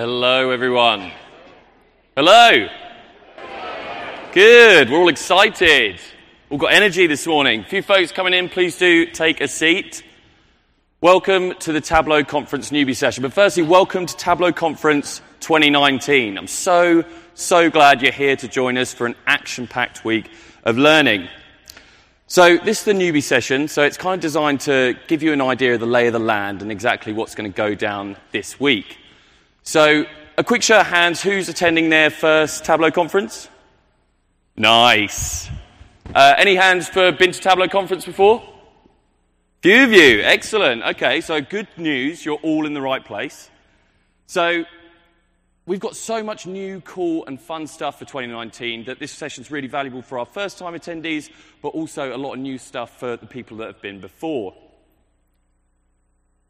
Hello, everyone. Hello. Good. We're all excited. We've got energy this morning. A few folks coming in. Please do take a seat. Welcome to the Tableau Conference newbie session. But firstly, welcome to Tableau Conference 2019. I'm so, so glad you're here to join us for an action packed week of learning. So, this is the newbie session, so it's kind of designed to give you an idea of the lay of the land and exactly what's going to go down this week. So, a quick show of hands who's attending their first Tableau conference? Nice. Uh, any hands for been to Tableau conference before? Few of you. Excellent. Okay, so good news. You're all in the right place. So, we've got so much new, cool, and fun stuff for 2019 that this session is really valuable for our first time attendees, but also a lot of new stuff for the people that have been before.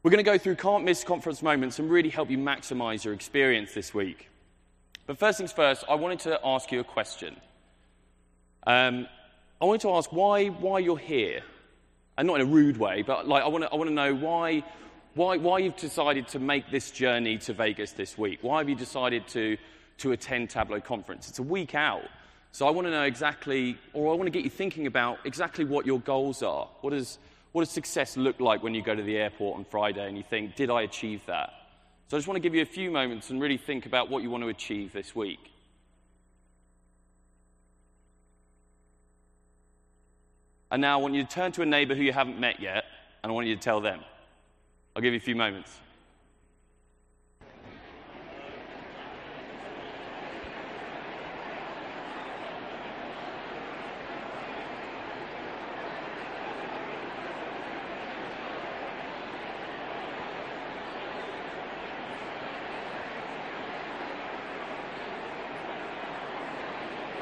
We're going to go through can't miss conference moments and really help you maximize your experience this week. But first things first, I wanted to ask you a question. Um, I wanted to ask why, why you're here. And not in a rude way, but like, I, want to, I want to know why, why, why you've decided to make this journey to Vegas this week. Why have you decided to, to attend Tableau Conference? It's a week out. So I want to know exactly, or I want to get you thinking about exactly what your goals are. What does, what does success look like when you go to the airport on Friday and you think, did I achieve that? So I just want to give you a few moments and really think about what you want to achieve this week. And now I want you to turn to a neighbor who you haven't met yet, and I want you to tell them. I'll give you a few moments.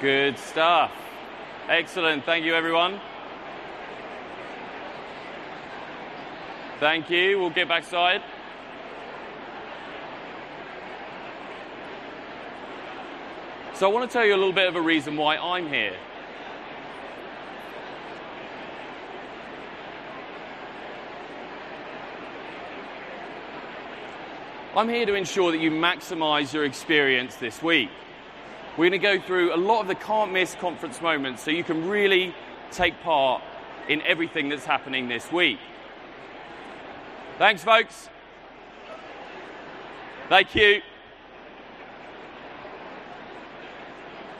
Good stuff. Excellent. Thank you, everyone. Thank you. We'll get backside. So, I want to tell you a little bit of a reason why I'm here. I'm here to ensure that you maximize your experience this week. We're going to go through a lot of the can't miss conference moments so you can really take part in everything that's happening this week. Thanks, folks. Thank you.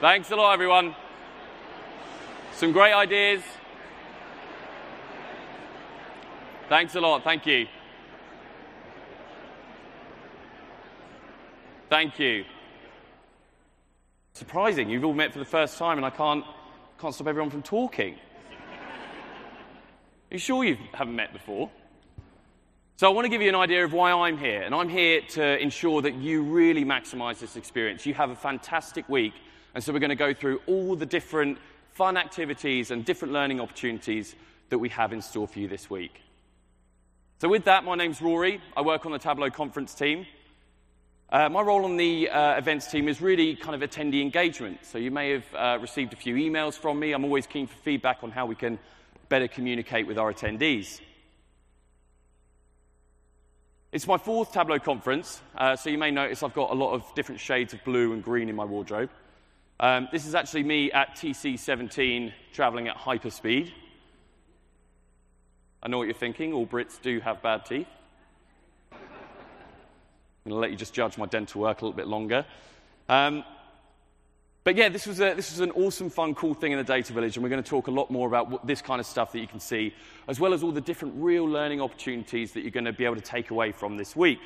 Thanks a lot, everyone. Some great ideas. Thanks a lot. Thank you. Thank you. Surprising, you've all met for the first time and I can't, can't stop everyone from talking. Are you sure you haven't met before? So, I want to give you an idea of why I'm here. And I'm here to ensure that you really maximize this experience. You have a fantastic week. And so, we're going to go through all the different fun activities and different learning opportunities that we have in store for you this week. So, with that, my name's Rory. I work on the Tableau conference team. Uh, my role on the uh, events team is really kind of attendee engagement. So you may have uh, received a few emails from me. I'm always keen for feedback on how we can better communicate with our attendees. It's my fourth Tableau conference, uh, so you may notice I've got a lot of different shades of blue and green in my wardrobe. Um, this is actually me at TC17 traveling at hyperspeed. I know what you're thinking, all Brits do have bad teeth. Going to let you just judge my dental work a little bit longer. Um, but yeah, this was, a, this was an awesome, fun, cool thing in the data village, and we're going to talk a lot more about what, this kind of stuff that you can see, as well as all the different real learning opportunities that you're going to be able to take away from this week.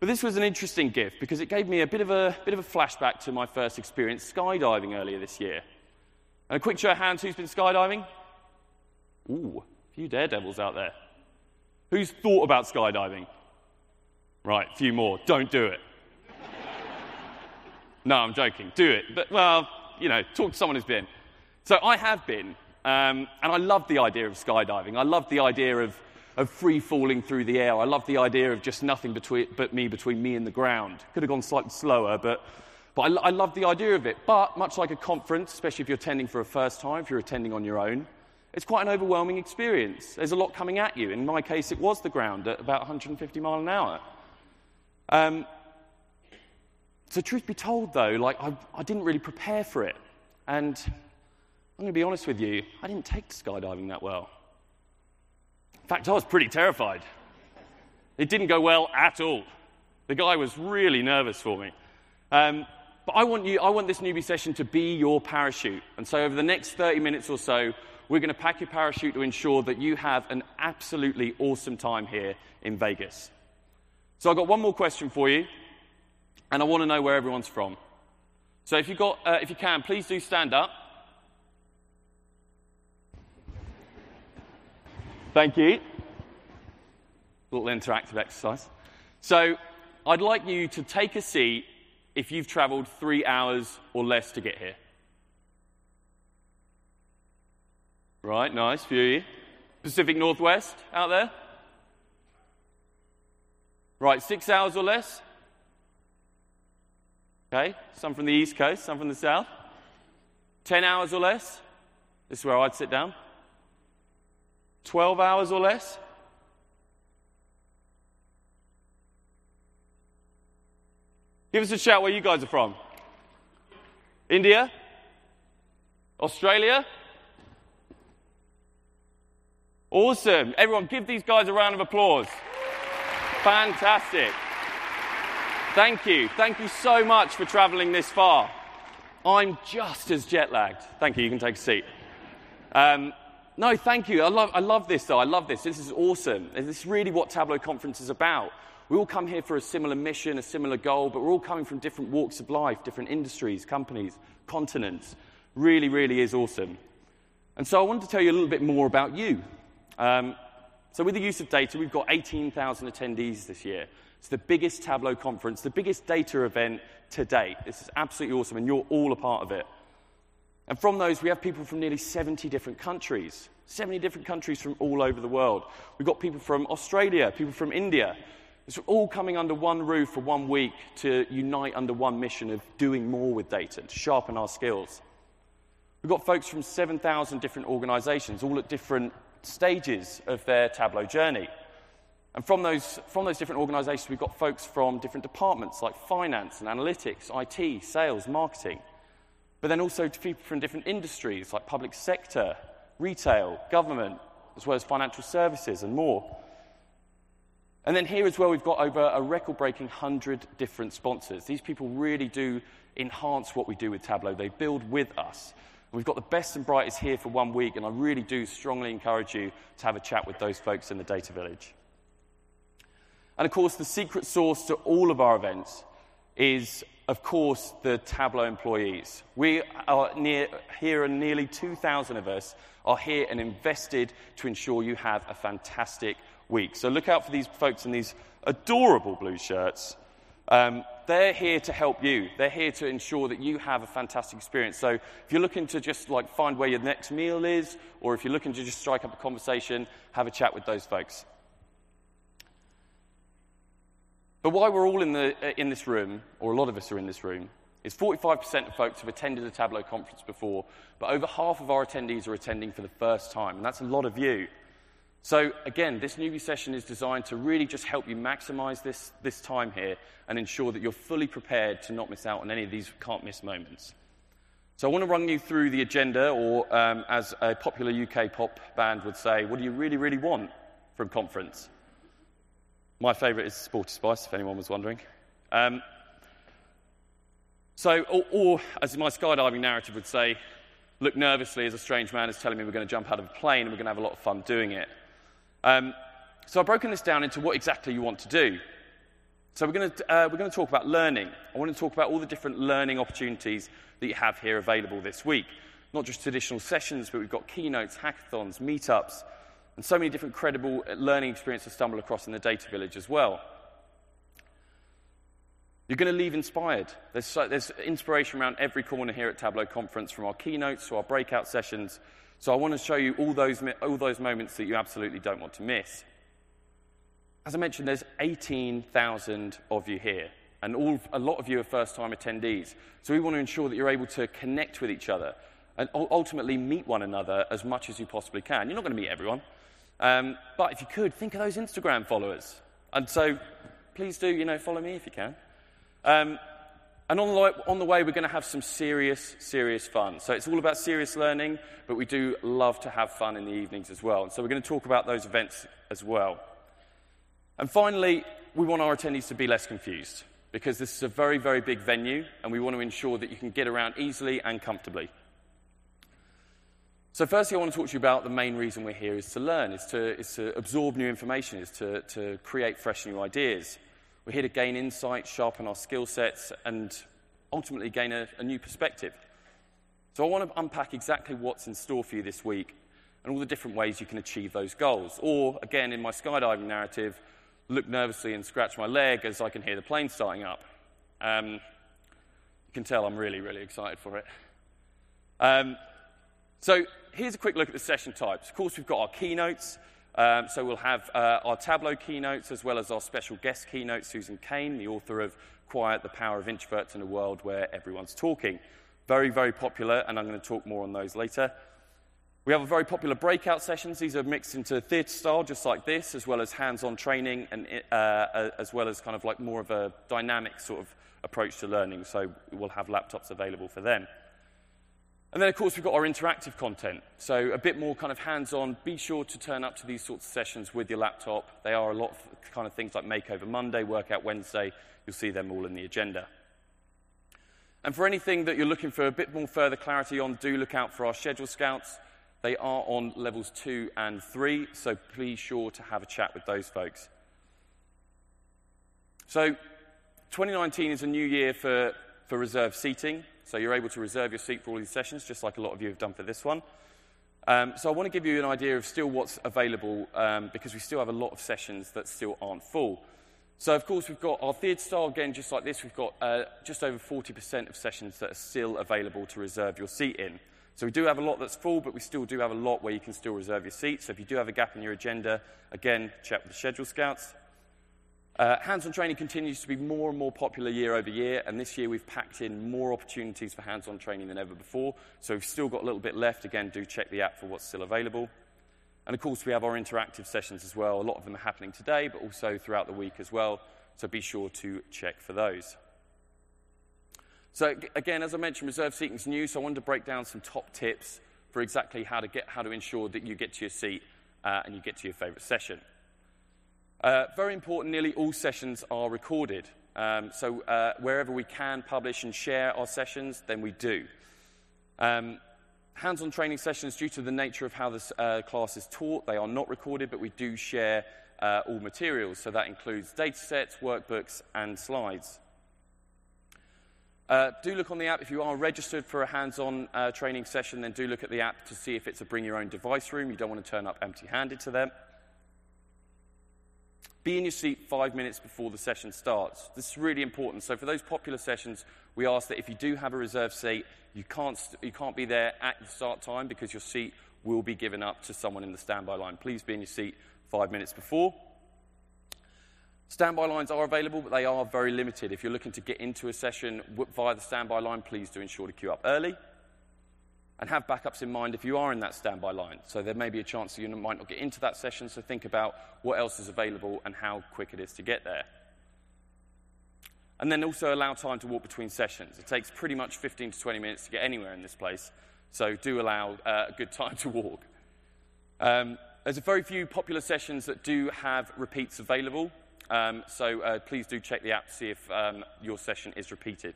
But this was an interesting gift because it gave me a bit of a, bit of a flashback to my first experience skydiving earlier this year. And a quick show of hands who's been skydiving? Ooh, a few daredevils out there. Who's thought about skydiving? Right, a few more. Don't do it. no, I'm joking. Do it. But, well, you know, talk to someone who's been. So I have been, um, and I love the idea of skydiving. I love the idea of, of free falling through the air. I love the idea of just nothing between, but me between me and the ground. Could have gone slightly slower, but, but I, I love the idea of it. But much like a conference, especially if you're attending for a first time, if you're attending on your own, it's quite an overwhelming experience. There's a lot coming at you. In my case, it was the ground at about 150 mile an hour. Um, So, truth be told, though, like I, I didn't really prepare for it. And I'm going to be honest with you, I didn't take to skydiving that well. In fact, I was pretty terrified. It didn't go well at all. The guy was really nervous for me. Um, but I want, you, I want this newbie session to be your parachute. And so, over the next 30 minutes or so, we're going to pack your parachute to ensure that you have an absolutely awesome time here in Vegas. So, I've got one more question for you and I want to know where everyone's from. So if, you got, uh, if you can, please do stand up. Thank you. Little interactive exercise. So I'd like you to take a seat if you've traveled three hours or less to get here. Right, nice, few of you. Pacific Northwest out there? Right, six hours or less? Okay, some from the East Coast, some from the South. 10 hours or less. This is where I'd sit down. 12 hours or less. Give us a shout where you guys are from. India? Australia? Awesome. Everyone, give these guys a round of applause. Fantastic. Thank you. Thank you so much for traveling this far. I'm just as jet lagged. Thank you. You can take a seat. Um, no, thank you. I love, I love this, though. I love this. This is awesome. This is really what Tableau Conference is about. We all come here for a similar mission, a similar goal, but we're all coming from different walks of life, different industries, companies, continents. Really, really is awesome. And so I wanted to tell you a little bit more about you. Um, so, with the use of data, we've got 18,000 attendees this year. It's the biggest Tableau conference, the biggest data event to date. This is absolutely awesome, and you're all a part of it. And from those, we have people from nearly 70 different countries, 70 different countries from all over the world. We've got people from Australia, people from India. It's all coming under one roof for one week to unite under one mission of doing more with data, to sharpen our skills. We've got folks from 7,000 different organizations, all at different stages of their Tableau journey. And from those, from those different organizations, we've got folks from different departments like finance and analytics, IT, sales, marketing. But then also people from different industries like public sector, retail, government, as well as financial services and more. And then here as well, we've got over a record breaking 100 different sponsors. These people really do enhance what we do with Tableau, they build with us. We've got the best and brightest here for one week, and I really do strongly encourage you to have a chat with those folks in the Data Village. And of course, the secret source to all of our events is, of course, the Tableau employees. We are near, here, and nearly 2,000 of us are here and invested to ensure you have a fantastic week. So look out for these folks in these adorable blue shirts. Um, they're here to help you. They're here to ensure that you have a fantastic experience. So if you're looking to just like find where your next meal is, or if you're looking to just strike up a conversation, have a chat with those folks. But why we're all in, the, uh, in this room, or a lot of us are in this room, is 45% of folks have attended a Tableau conference before, but over half of our attendees are attending for the first time, and that's a lot of you. So, again, this newbie session is designed to really just help you maximize this, this time here and ensure that you're fully prepared to not miss out on any of these can't miss moments. So, I want to run you through the agenda, or um, as a popular UK pop band would say, what do you really, really want from conference? My favourite is Sporty Spice, if anyone was wondering. Um, so, or, or, as my skydiving narrative would say, look nervously as a strange man is telling me we're going to jump out of a plane and we're going to have a lot of fun doing it. Um, so I've broken this down into what exactly you want to do. So we're going, to, uh, we're going to talk about learning. I want to talk about all the different learning opportunities that you have here available this week. Not just traditional sessions, but we've got keynotes, hackathons, meetups, and so many different credible learning experiences to stumble across in the data village as well. You're going to leave inspired. There's, so, there's inspiration around every corner here at Tableau Conference, from our keynotes to our breakout sessions. So I want to show you all those, all those moments that you absolutely don't want to miss. As I mentioned, there's 18,000 of you here, and all, a lot of you are first time attendees. So we want to ensure that you're able to connect with each other and ultimately meet one another as much as you possibly can. You're not going to meet everyone, um, but if you could, think of those Instagram followers. And so please do, you know, follow me if you can. Um, And on the, on the way, we're going to have some serious, serious fun. So it's all about serious learning, but we do love to have fun in the evenings as well. And so we're going to talk about those events as well. And finally, we want our attendees to be less confused because this is a very, very big venue and we want to ensure that you can get around easily and comfortably. So, firstly, I want to talk to you about the main reason we're here is to learn, is to, is to absorb new information, is to, to create fresh new ideas. We're here to gain insight, sharpen our skill sets, and ultimately gain a, a new perspective. So, I want to unpack exactly what's in store for you this week and all the different ways you can achieve those goals. Or, again, in my skydiving narrative, look nervously and scratch my leg as I can hear the plane starting up. Um, you can tell I'm really, really excited for it. Um, so here's a quick look at the session types. Of course, we've got our keynotes. Um, so we'll have uh, our Tableau keynotes as well as our special guest keynote, Susan Cain, the author of Quiet, the Power of Introverts in a World Where Everyone's Talking. Very, very popular, and I'm going to talk more on those later. We have a very popular breakout sessions. These are mixed into theatre style, just like this, as well as hands-on training, and uh, as well as kind of like more of a dynamic sort of approach to learning. So we'll have laptops available for them. And then, of course, we've got our interactive content. So a bit more kind of hands-on. Be sure to turn up to these sorts of sessions with your laptop. They are a lot of kind of things like Makeover Monday, Workout Wednesday. You'll see them all in the agenda. And for anything that you're looking for a bit more further clarity on, do look out for our schedule scouts. They are on levels two and three, so please sure to have a chat with those folks. So, 2019 is a new year for, for reserved seating, so you're able to reserve your seat for all these sessions, just like a lot of you have done for this one. Um, so, I want to give you an idea of still what's available um, because we still have a lot of sessions that still aren't full. So, of course, we've got our theatre style again, just like this. We've got uh, just over 40% of sessions that are still available to reserve your seat in. So we do have a lot that's full, but we still do have a lot where you can still reserve your seat. So if you do have a gap in your agenda, again, check with the schedule scouts. Uh, hands-on training continues to be more and more popular year over year, and this year we've packed in more opportunities for hands-on training than ever before. So we've still got a little bit left. Again, do check the app for what's still available. And of course, we have our interactive sessions as well. A lot of them are happening today, but also throughout the week as well. So be sure to check for those. So again, as I mentioned, reserve seating is new, so I wanted to break down some top tips for exactly how to, get, how to ensure that you get to your seat uh, and you get to your favourite session. Uh, very important, nearly all sessions are recorded. Um, so uh, wherever we can publish and share our sessions, then we do. Um, hands-on training sessions, due to the nature of how this uh, class is taught, they are not recorded, but we do share uh, all materials. So that includes data sets, workbooks, and slides. Uh, do look on the app. If you are registered for a hands on uh, training session, then do look at the app to see if it's a bring your own device room. You don't want to turn up empty handed to them. Be in your seat five minutes before the session starts. This is really important. So, for those popular sessions, we ask that if you do have a reserved seat, you can't, you can't be there at the start time because your seat will be given up to someone in the standby line. Please be in your seat five minutes before. Standby lines are available, but they are very limited. If you're looking to get into a session via the standby line, please do ensure to queue up early. And have backups in mind if you are in that standby line. So there may be a chance that you might not get into that session, so think about what else is available and how quick it is to get there. And then also allow time to walk between sessions. It takes pretty much 15 to 20 minutes to get anywhere in this place, so do allow uh, a good time to walk. Um, there's a very few popular sessions that do have repeats available. Um, so uh, please do check the app to see if um, your session is repeated.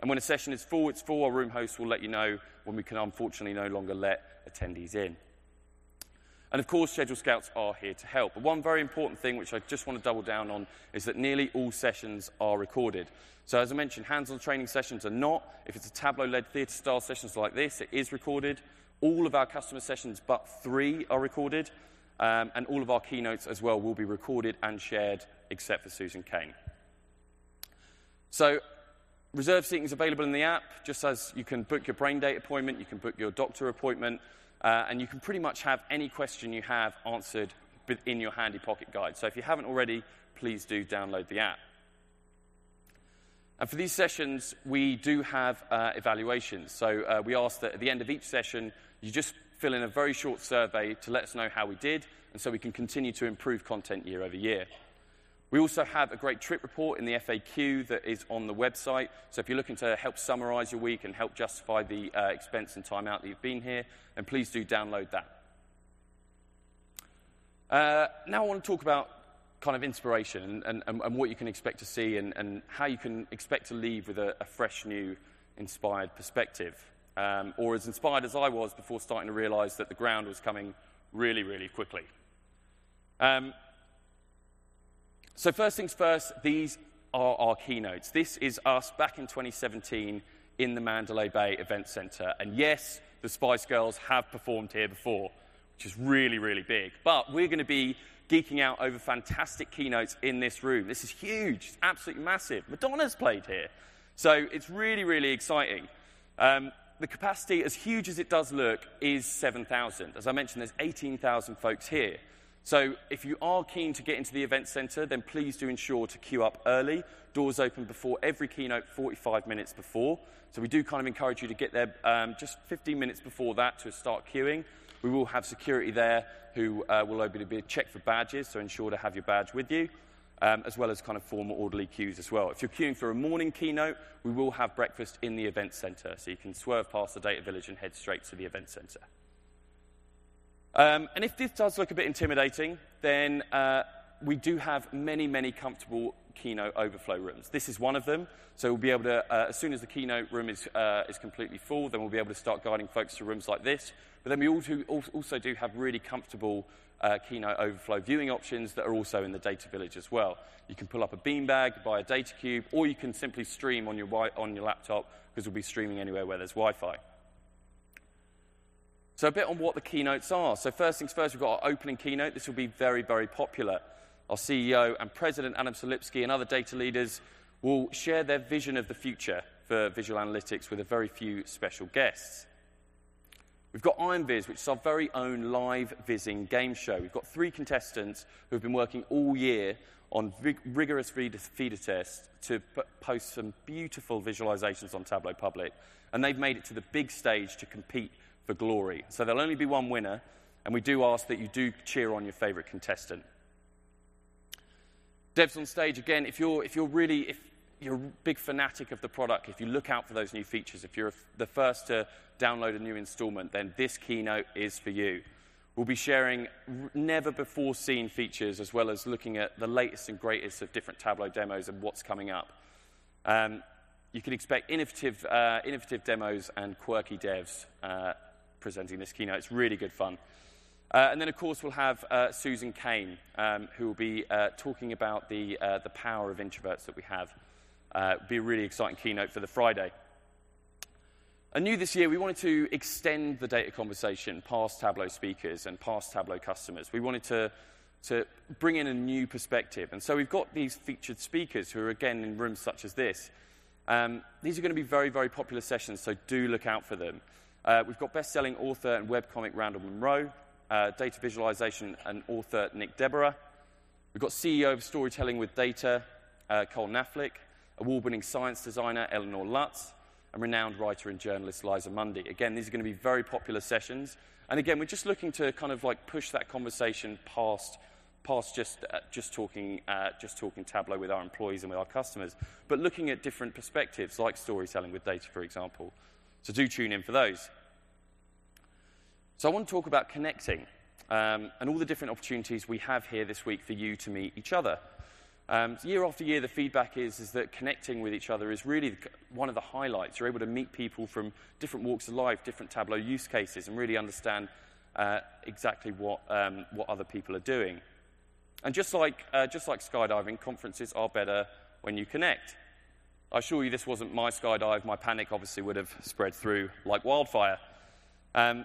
And when a session is full, it's full. Our room host will let you know when we can unfortunately no longer let attendees in. And of course, Schedule Scouts are here to help. But one very important thing, which I just want to double down on, is that nearly all sessions are recorded. So, as I mentioned, hands on training sessions are not. If it's a Tableau led theatre style sessions like this, it is recorded. All of our customer sessions but three are recorded. Um, and all of our keynotes as well will be recorded and shared, except for Susan Cain. So, reserve seating is available in the app, just as you can book your brain date appointment, you can book your doctor appointment, uh, and you can pretty much have any question you have answered in your handy pocket guide. So, if you haven't already, please do download the app. And for these sessions, we do have uh, evaluations. So, uh, we ask that at the end of each session, you just fill in a very short survey to let us know how we did, and so we can continue to improve content year over year. We also have a great trip report in the FAQ that is on the website. So if you're looking to help summarize your week and help justify the uh, expense and time out that you've been here, then please do download that. Uh, now I want to talk about kind of inspiration and, and, and what you can expect to see and, and, how you can expect to leave with a, a fresh, new, inspired perspective. Um, or as inspired as I was before starting to realize that the ground was coming really, really quickly. Um, so, first things first, these are our keynotes. This is us back in 2017 in the Mandalay Bay Event Center. And yes, the Spice Girls have performed here before, which is really, really big. But we're going to be geeking out over fantastic keynotes in this room. This is huge, it's absolutely massive. Madonna's played here. So it's really, really exciting. Um, the capacity, as huge as it does look, is 7,000. As I mentioned, there's 18,000 folks here. So if you are keen to get into the event centre, then please do ensure to queue up early. Doors open before every keynote, 45 minutes before. So we do kind of encourage you to get there um, just 15 minutes before that to start queuing. We will have security there who uh, will be to check for badges, so ensure to have your badge with you, um, as well as kind of formal orderly queues as well. If you're queuing for a morning keynote, we will have breakfast in the event centre, so you can swerve past the data village and head straight to the event centre. Um, and if this does look a bit intimidating, then uh, we do have many, many comfortable keynote overflow rooms. This is one of them. So we'll be able to, uh, as soon as the keynote room is, uh, is completely full, then we'll be able to start guiding folks to rooms like this. But then we also do have really comfortable uh, keynote overflow viewing options that are also in the data village as well. You can pull up a beanbag, buy a data cube, or you can simply stream on your, on your laptop because we'll be streaming anywhere where there's Wi-Fi. So a bit on what the keynotes are. So first things first, we've got our opening keynote. This will be very, very popular. Our CEO and President Adam Selipsky and other data leaders will share their vision of the future for visual analytics with a very few special guests. We've got IronViz, which is our very own live vizzing game show. We've got three contestants who have been working all year on rig- rigorous feeder, feeder tests to p- post some beautiful visualizations on Tableau Public. And they've made it to the big stage to compete for glory. So there'll only be one winner, and we do ask that you do cheer on your favorite contestant. Devs on stage, again, if you're, if you're really, if you're a big fanatic of the product, if you look out for those new features, if you're the first to download a new installment, then this keynote is for you. We'll be sharing never before seen features as well as looking at the latest and greatest of different Tableau demos and what's coming up. Um, you can expect innovative, uh, innovative demos and quirky devs uh, presenting this keynote. It's really good fun. Uh, and then, of course, we'll have uh, Susan Cain, um, who will be uh, talking about the, uh, the power of introverts that we have. Uh, be a really exciting keynote for the Friday. And new this year, we wanted to extend the data conversation past Tableau speakers and past Tableau customers. We wanted to, to bring in a new perspective. And so we've got these featured speakers who are, again, in rooms such as this. Um, these are going to be very, very popular sessions, so do look out for them. Uh, we've got best-selling author and webcomic Randall Munroe, uh, data visualization and author Nick Desbarats. We've got CEO of Storytelling with Data, uh, Cole Knaflic, award-winning science designer Eleanor Lutz, and renowned writer and journalist Liza Mundy. Again, these are going to be very popular sessions. And again, we're just looking to kind of like push that conversation past, past just, uh, just, talking, uh, just talking Tableau with our employees and with our customers, but looking at different perspectives, like storytelling with data, for example. So do tune in for those. So I want to talk about connecting um, and all the different opportunities we have here this week for you to meet each other. Um, year after year, the feedback is, is that connecting with each other is really one of the highlights. You're able to meet people from different walks of life, different Tableau use cases, and really understand uh, exactly what, um, what other people are doing. And just like, uh, just like skydiving, conferences are better when you connect. I assure you this wasn't my skydive. My panic obviously would have spread through like wildfire. Um,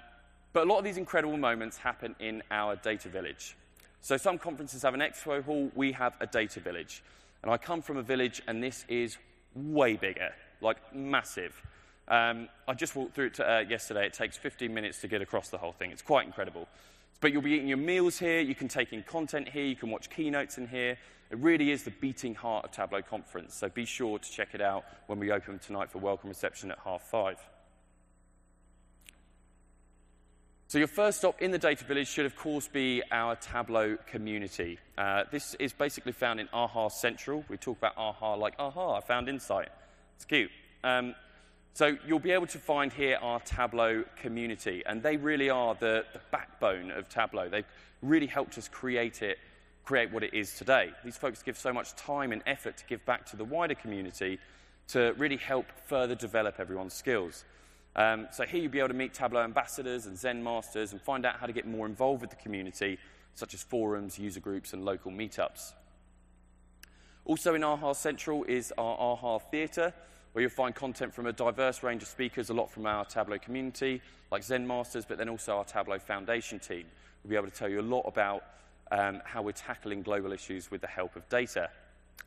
but a lot of these incredible moments happen in our data village. So some conferences have an expo hall, we have a data village. And I come from a village, and this is way bigger, like massive. Um, I just walked through it to, uh, yesterday. It takes 15 minutes to get across the whole thing. It's quite incredible. But you'll be eating your meals here, you can take in content here, you can watch keynotes in here. It really is the beating heart of Tableau Conference, so be sure to check it out when we open tonight for welcome reception at half five. So your first stop in the data village should, of course, be our Tableau community. Uh, this is basically found in AHA Central. We talk about AHA like, aha, I found insight. It's cute. Um, so you'll be able to find here our Tableau community, and they really are the, the backbone of Tableau. They've really helped us create it, create what it is today. These folks give so much time and effort to give back to the wider community to really help further develop everyone's skills. Um, so here you'll be able to meet Tableau ambassadors and Zen masters and find out how to get more involved with the community, such as forums, user groups, and local meetups. Also in AHA Central is our AHA Theatre, where you'll find content from a diverse range of speakers, a lot from our Tableau community, like Zen Masters, but then also our Tableau Foundation team. We'll be able to tell you a lot about um, how we're tackling global issues with the help of data.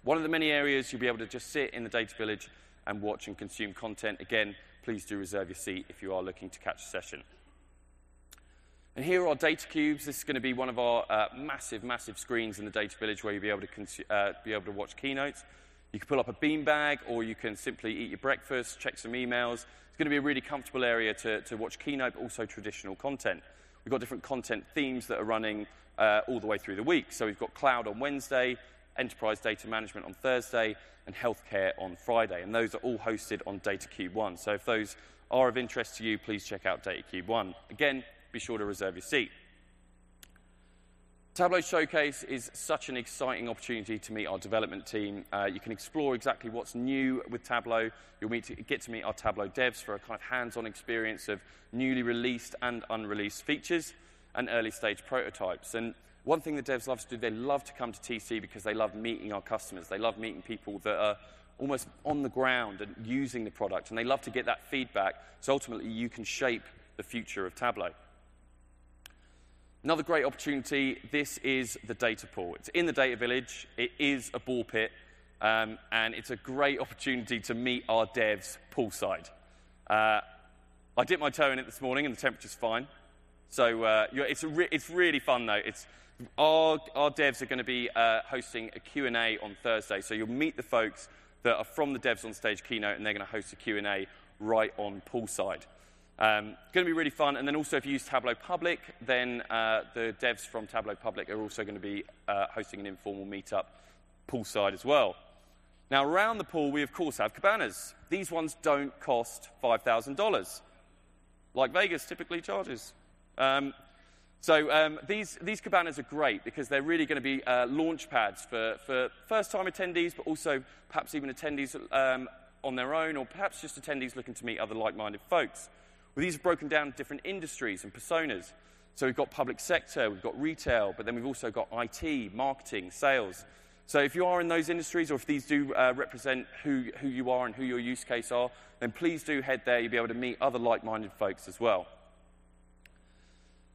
One of the many areas you'll be able to just sit in the data village and watch and consume content. Again, please do reserve your seat if you are looking to catch a session. And here are our data cubes. This is going to be one of our uh, massive, massive screens in the data village where you'll be able to, uh, be able to watch keynotes. You can pull up a beanbag or you can simply eat your breakfast, check some emails. It's going to be a really comfortable area to, to watch keynote, but also traditional content. We've got different content themes that are running uh, all the way through the week. So we've got cloud on Wednesday, enterprise data management on Thursday, and healthcare on Friday. And those are all hosted on DataCube 1. So if those are of interest to you, please check out DataCube 1. Again, be sure to reserve your seat. Tableau Showcase is such an exciting opportunity to meet our development team. Uh, you can explore exactly what's new with Tableau. You'll to, get to meet our Tableau devs for a kind of hands-on experience of newly released and unreleased features and early stage prototypes. And one thing the devs love to do, they love to come to TC because they love meeting our customers. They love meeting people that are almost on the ground and using the product, and they love to get that feedback so ultimately you can shape the future of Tableau. Another great opportunity, this is the data pool. It's in the data village, it is a ball pit, um, and it's a great opportunity to meet our devs poolside. Uh, I dipped my toe in it this morning and the temperature's fine. So uh, it's, re- it's really fun though. It's, our, our devs are going to be uh, hosting a Q&A on Thursday. So you'll meet the folks that are from the Devs on Stage keynote, and they're going to host a Q&A right on poolside. Um, going to be really fun. And then also, if you use Tableau Public, then uh, the devs from Tableau Public are also going to be uh, hosting an informal meetup poolside as well. Now, around the pool, we of course have cabanas. These ones don't cost $5,000, like Vegas typically charges. Um, so um, these, these cabanas are great because they're really going to be uh, launch pads for, for first-time attendees, but also perhaps even attendees um, on their own, or perhaps just attendees looking to meet other like-minded folks. Well, these are broken down into different industries and personas. So we've got public sector, we've got retail, but then we've also got IT, marketing, sales. So if you are in those industries, or if these do uh, represent who, who you are and who your use case are, then please do head there. You'll be able to meet other like-minded folks as well.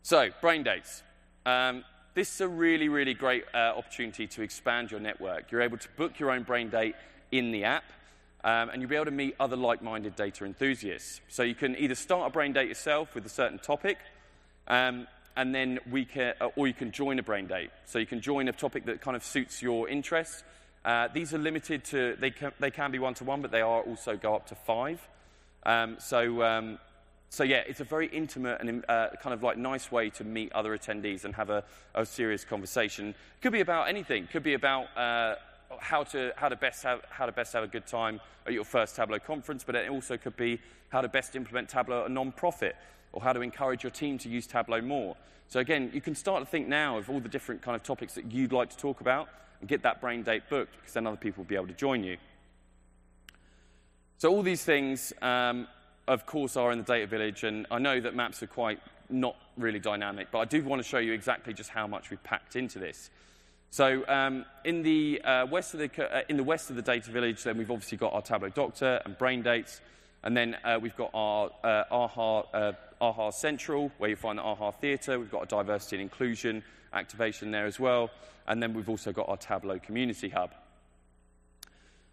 So, brain dates. Um, this is a really, really great uh, opportunity to expand your network. You're able to book your own brain date in the app, um, and you'll be able to meet other like minded data enthusiasts. So, you can either start a brain date yourself with a certain topic, um, and then we can, uh, or you can join a brain date. So, you can join a topic that kind of suits your interests. Uh, these are limited to, they can, they can be one to one, but they are also go up to five. Um, so, um, so yeah, it's a very intimate and uh, kind of like nice way to meet other attendees and have a, a serious conversation. Could be about anything. Could be about uh, how to how to best have how to best have a good time at your first Tableau conference, but it also could be how to best implement Tableau at a non-profit or how to encourage your team to use Tableau more. So again, you can start to think now of all the different kind of topics that you'd like to talk about and get that brain date booked because then other people will be able to join you. So all these things um, of course, are in the data village, and I know that maps are quite not really dynamic, but I do want to show you exactly just how much we've packed into this. So um, in, the, uh, west of the, uh, in the west of the data village, then we've obviously got our Tableau Doctor and Brain Dates, and then uh, we've got our uh, AHA, uh, AHA Central, where you find the AHA Theatre. We've got a diversity and inclusion activation there as well, and then we've also got our Tableau Community Hub.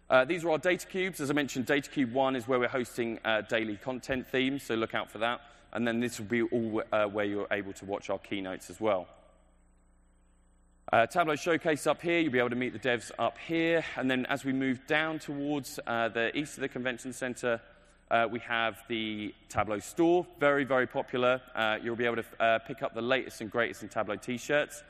Uh, these are our data cubes. As I mentioned, data cube 1 is where we're hosting uh, daily content themes, so look out for that. And then this will be all uh, where you're able to watch our keynotes as well. Uh, Tableau Showcase up here, you'll be able to meet the devs up here. And then as we move down towards uh, the east of the convention center, we have the Tableau store, very, very popular. You'll be able to pick up the latest and greatest in Tableau t shirts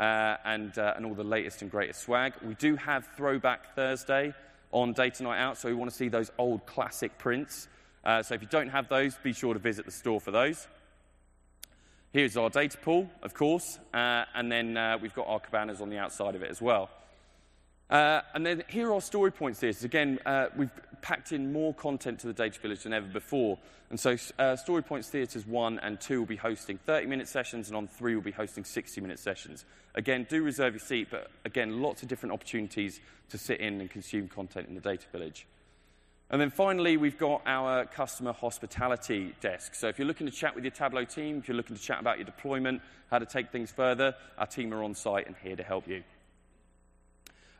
uh, and, and all the latest and greatest swag. We do have Throwback Thursday on Data Night Out, so we want to see those old classic prints. Uh, so if you don't have those, be sure to visit the store for those. Here's our data pool, of course, and then we've got our cabanas on the outside of it as well. Uh, and then here are our story points theatres. Again, uh, we've packed in more content to the Data Village than ever before. And so uh, Story Points Theatres 1 and 2 will be hosting 30-minute sessions, and on 3 will be hosting 60-minute sessions. Again, do reserve your seat, but again, lots of different opportunities to sit in and consume content in the Data Village. And then finally, we've got our customer hospitality desk. So if you're looking to chat with your Tableau team, if you're looking to chat about your deployment, how to take things further, our team are on site and here to help you.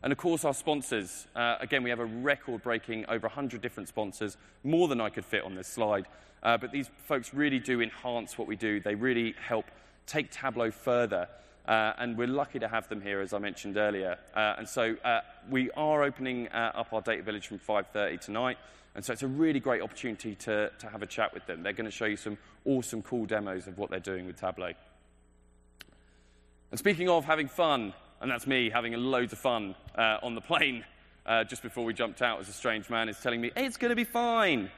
And of course, our sponsors. Uh, again, we have a record breaking over 100 different sponsors, more than I could fit on this slide. Uh, but these folks really do enhance what we do. They really help take Tableau further. Uh, and we're lucky to have them here, as I mentioned earlier. Uh, and so uh, we are opening uh, up our data village from 5.30 tonight. And so it's a really great opportunity to, to have a chat with them. They're going to show you some awesome, cool demos of what they're doing with Tableau. And speaking of having fun, and that's me having loads of fun uh, on the plane uh, just before we jumped out as a strange man is telling me, hey, it's going to be fine.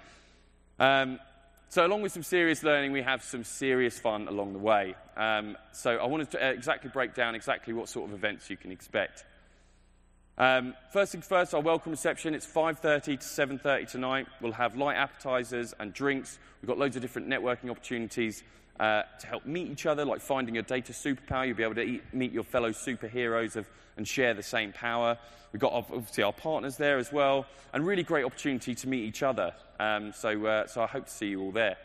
Um, so, along with some serious learning, we have some serious fun along the way. Um, so, I wanted to uh, exactly break down exactly what sort of events you can expect. Um, first things first, our welcome reception. It's 5.30 to 7.30 tonight. We'll have light appetizers and drinks. We've got loads of different networking opportunities uh, to help meet each other, like finding your data superpower. You'll be able to eat, meet your fellow superheroes of, and share the same power. We've got obviously our partners there as well, and really great opportunity to meet each other. Um, so, uh, so I hope to see you all there.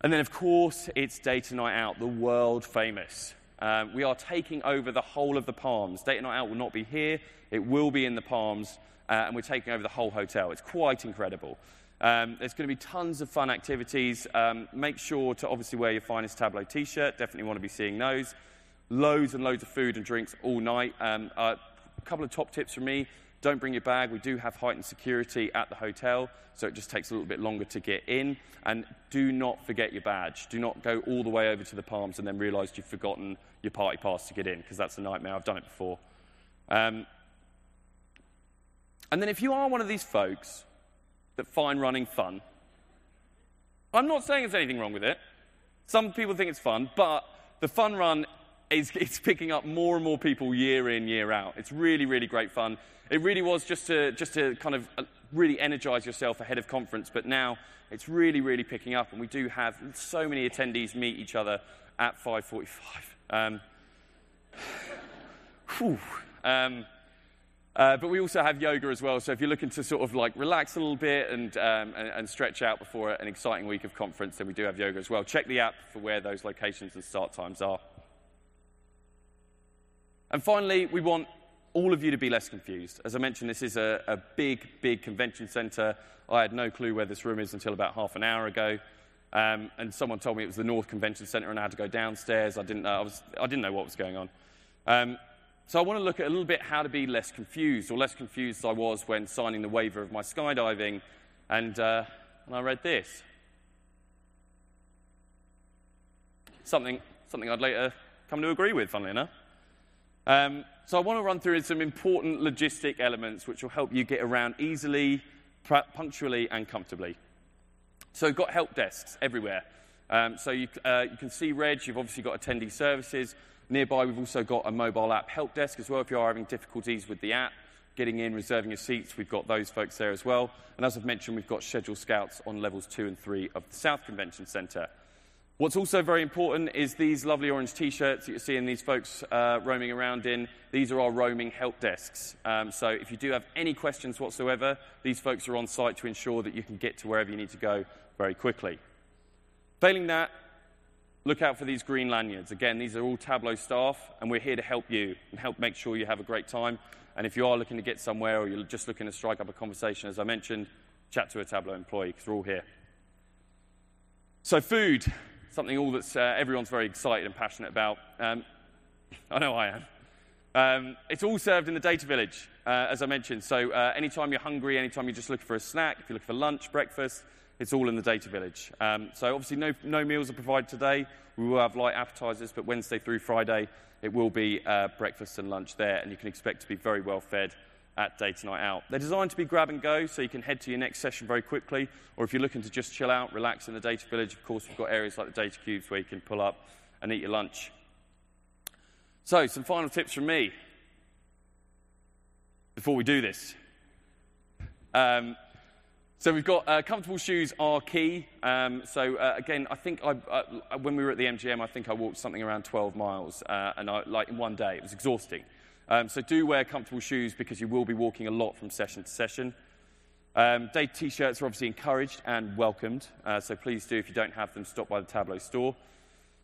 And then, of course, it's Data Night Out, the world famous. Um, we are taking over the whole of the Palms. Data Night Out will not be here, it will be in the Palms, uh, and we're taking over the whole hotel. It's quite incredible. Um, there's going to be tons of fun activities. Um, make sure to obviously wear your finest Tableau t shirt, definitely want to be seeing those. Loads and loads of food and drinks all night. Um, uh, a couple of top tips from me don't bring your bag. We do have heightened security at the hotel, so it just takes a little bit longer to get in. And do not forget your badge. Do not go all the way over to the Palms and then realize you've forgotten your party pass to get in, because that's a nightmare. I've done it before. Um, and then if you are one of these folks that find running fun. I'm not saying there's anything wrong with it. Some people think it's fun, but the fun run is it's picking up more and more people year in, year out. It's really, really great fun. It really was just to, just to kind of uh, really energize yourself ahead of conference, but now it's really, really picking up, and we do have so many attendees meet each other at 5.45. Um, um, uh, but we also have yoga as well. So if you're looking to sort of like relax a little bit and, um, and, and, stretch out before an exciting week of conference, then we do have yoga as well. Check the app for where those locations and start times are. And finally, we want all of you to be less confused. As I mentioned, this is a, a big, big convention center. I had no clue where this room is until about half an hour ago. Um, and someone told me it was the North Convention Center and I had to go downstairs. I didn't know, I was, I didn't know what was going on. Um, so I want to look at a little bit how to be less confused, or less confused as I was when signing the waiver of my skydiving, and, uh, and I read this. Something, something I'd later come to agree with, funnily enough. Um, so I want to run through some important logistic elements which will help you get around easily, punctually, and comfortably. So we've got help desks everywhere. Um, so you, uh, you can see Reg, you've obviously got attendee services. Nearby, we've also got a mobile app help desk as well. If you are having difficulties with the app, getting in, reserving your seats, we've got those folks there as well. And as I've mentioned, we've got scheduled scouts on levels two and three of the South Convention Centre. What's also very important is these lovely orange t shirts that you're seeing these folks uh, roaming around in. These are our roaming help desks. Um, so if you do have any questions whatsoever, these folks are on site to ensure that you can get to wherever you need to go very quickly. Failing that, look out for these green lanyards. Again, these are all Tableau staff, and we're here to help you and help make sure you have a great time. And if you are looking to get somewhere or you're just looking to strike up a conversation, as I mentioned, chat to a Tableau employee because we're all here. So, food, something all that's uh, everyone's very excited and passionate about. Um, I know I am. Um, it's all served in the data village. uh, as I mentioned. So, uh, anytime you're hungry, anytime you're just looking for a snack, if you're looking for lunch, breakfast, it's all in the Data Village. Um, so, obviously, no, no meals are provided today. We will have light appetizers, but Wednesday through Friday, it will be uh, breakfast and lunch there, and you can expect to be very well fed at Data Night Out. They're designed to be grab and go, so you can head to your next session very quickly, or if you're looking to just chill out, relax in the Data Village, of course, we've got areas like the Data Cubes where you can pull up and eat your lunch. So, some final tips from me before we do this. Um, so we've got uh, comfortable shoes are key. Um, so uh, again, I think I, uh, when we were at the MGM, I think I walked something around 12 miles, uh, and I, like in one day, it was exhausting. Um, so do wear comfortable shoes because you will be walking a lot from session to session. Um, day t-shirts are obviously encouraged and welcomed, uh, so please do, if you don't have them, stop by the Tableau store.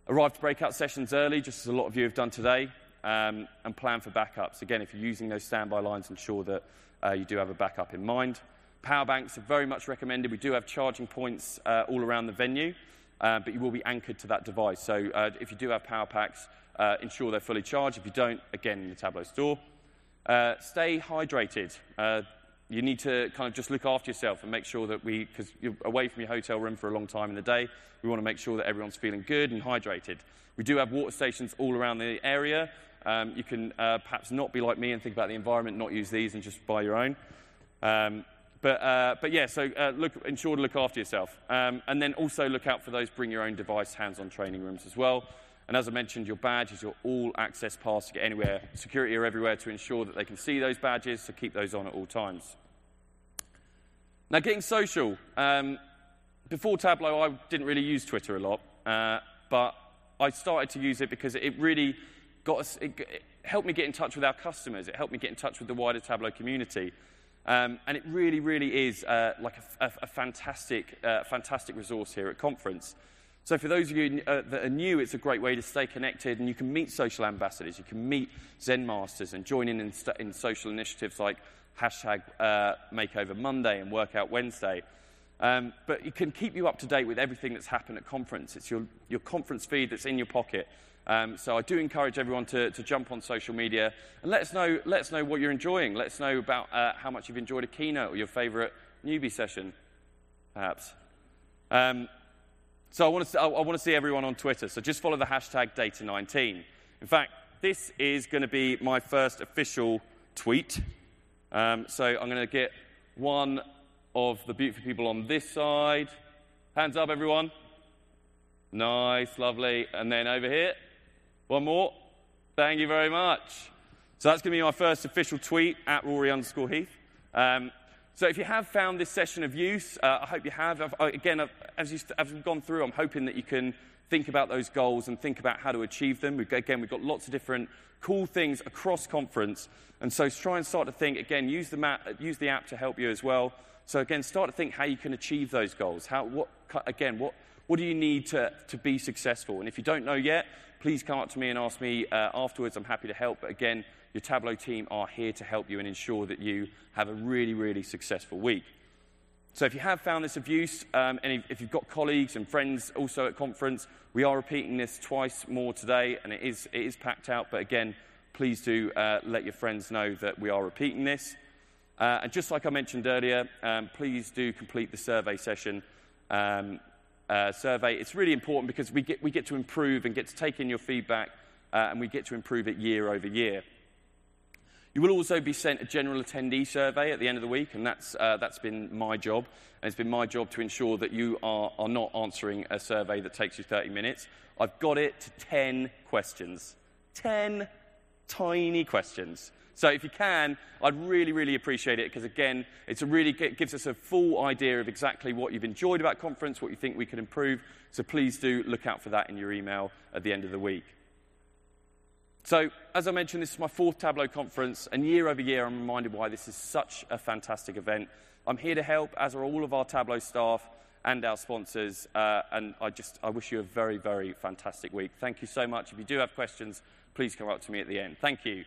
Arrive to breakout sessions early, just as a lot of you have done today, um, and plan for backups. Again, if you're using those standby lines, ensure that uh, you do have a backup in mind. Power banks are very much recommended. We do have charging points uh, all around the venue, uh, but you will be anchored to that device. So uh, if you do have power packs, uh, ensure they're fully charged. If you don't, again, in the Tableau store. Uh, stay hydrated you need to kind of just look after yourself and make sure that we, because you're away from your hotel room for a long time in the day, we want to make sure that everyone's feeling good and hydrated. We do have water stations all around the area. Um, you can uh, perhaps not be like me and think about the environment, not use these and just buy your own. Um, but, uh, but yeah, so uh, look, ensure to look after yourself. Um, and then also look out for those bring your own device hands on training rooms as well. And as I mentioned, your badge is your all access pass to get anywhere. Security are everywhere to ensure that they can see those badges, so keep those on at all times. Now, getting social. Um, before Tableau, I didn't really use Twitter a lot, uh, but I started to use it because it really got us, it, it, helped me get in touch with our customers. It helped me get in touch with the wider Tableau community. Um, and it really, really is uh, like a, a, a fantastic, uh, fantastic resource here at conference. So for those of you uh, that are new, it's a great way to stay connected, and you can meet social ambassadors, you can meet Zen masters, and join in in, in social initiatives like hashtag uh, Makeover Monday and Workout Wednesday. Um, but it can keep you up to date with everything that's happened at conference. It's your, your conference feed that's in your pocket. Um, so I do encourage everyone to, to jump on social media and let us know, let us know what you're enjoying. Let us know about uh, how much you've enjoyed a keynote or your favorite newbie session, perhaps. Um, so I want, to, I want to see everyone on Twitter. So just follow the hashtag Data19. In fact, this is going to be my first official tweet. Um, so I'm going to get one of the beautiful people on this side. Hands up, everyone. Nice, lovely. And then over here, one more. Thank you very much. So that's going to be my first official tweet at Rory underscore Heath. Um, so if you have found this session of use, uh, I hope you have. I've, again, I've, as, you, as we've gone through, I'm hoping that you can think about those goals and think about how to achieve them. We've, again, we've got lots of different cool things across conference. And so try and start to think, again, use the, map, use the app to help you as well. So again, start to think how you can achieve those goals. How, what, again, what, what do you need to, to be successful? And if you don't know yet, please come up to me and ask me uh, afterwards. I'm happy to help. But again, your Tableau team are here to help you and ensure that you have a really, really successful week. So if you have found this of use, um, and if you've got colleagues and friends also at conference, we are repeating this twice more today, and it is, it is packed out. But again, please do uh, let your friends know that we are repeating this. Uh, and just like I mentioned earlier, um, please do complete the survey session. Um, uh, survey. It's really important because we get, we get to improve and get to take in your feedback, uh, and we get to improve it year over year. You will also be sent a general attendee survey at the end of the week, and that's, uh, that's been my job. And it's been my job to ensure that you are, are not answering a survey that takes you 30 minutes. I've got it to 10 questions. 10 tiny questions. So if you can, I'd really, really appreciate it because, again, it's a really, it gives us a full idea of exactly what you've enjoyed about conference, what you think we can improve. So please do look out for that in your email at the end of the week. So, as I mentioned, this is my fourth Tableau conference, and year over year, I'm reminded why this is such a fantastic event. I'm here to help, as are all of our Tableau staff and our sponsors, uh, and I just I wish you a very, very fantastic week. Thank you so much. If you do have questions, please come up to me at the end. Thank you.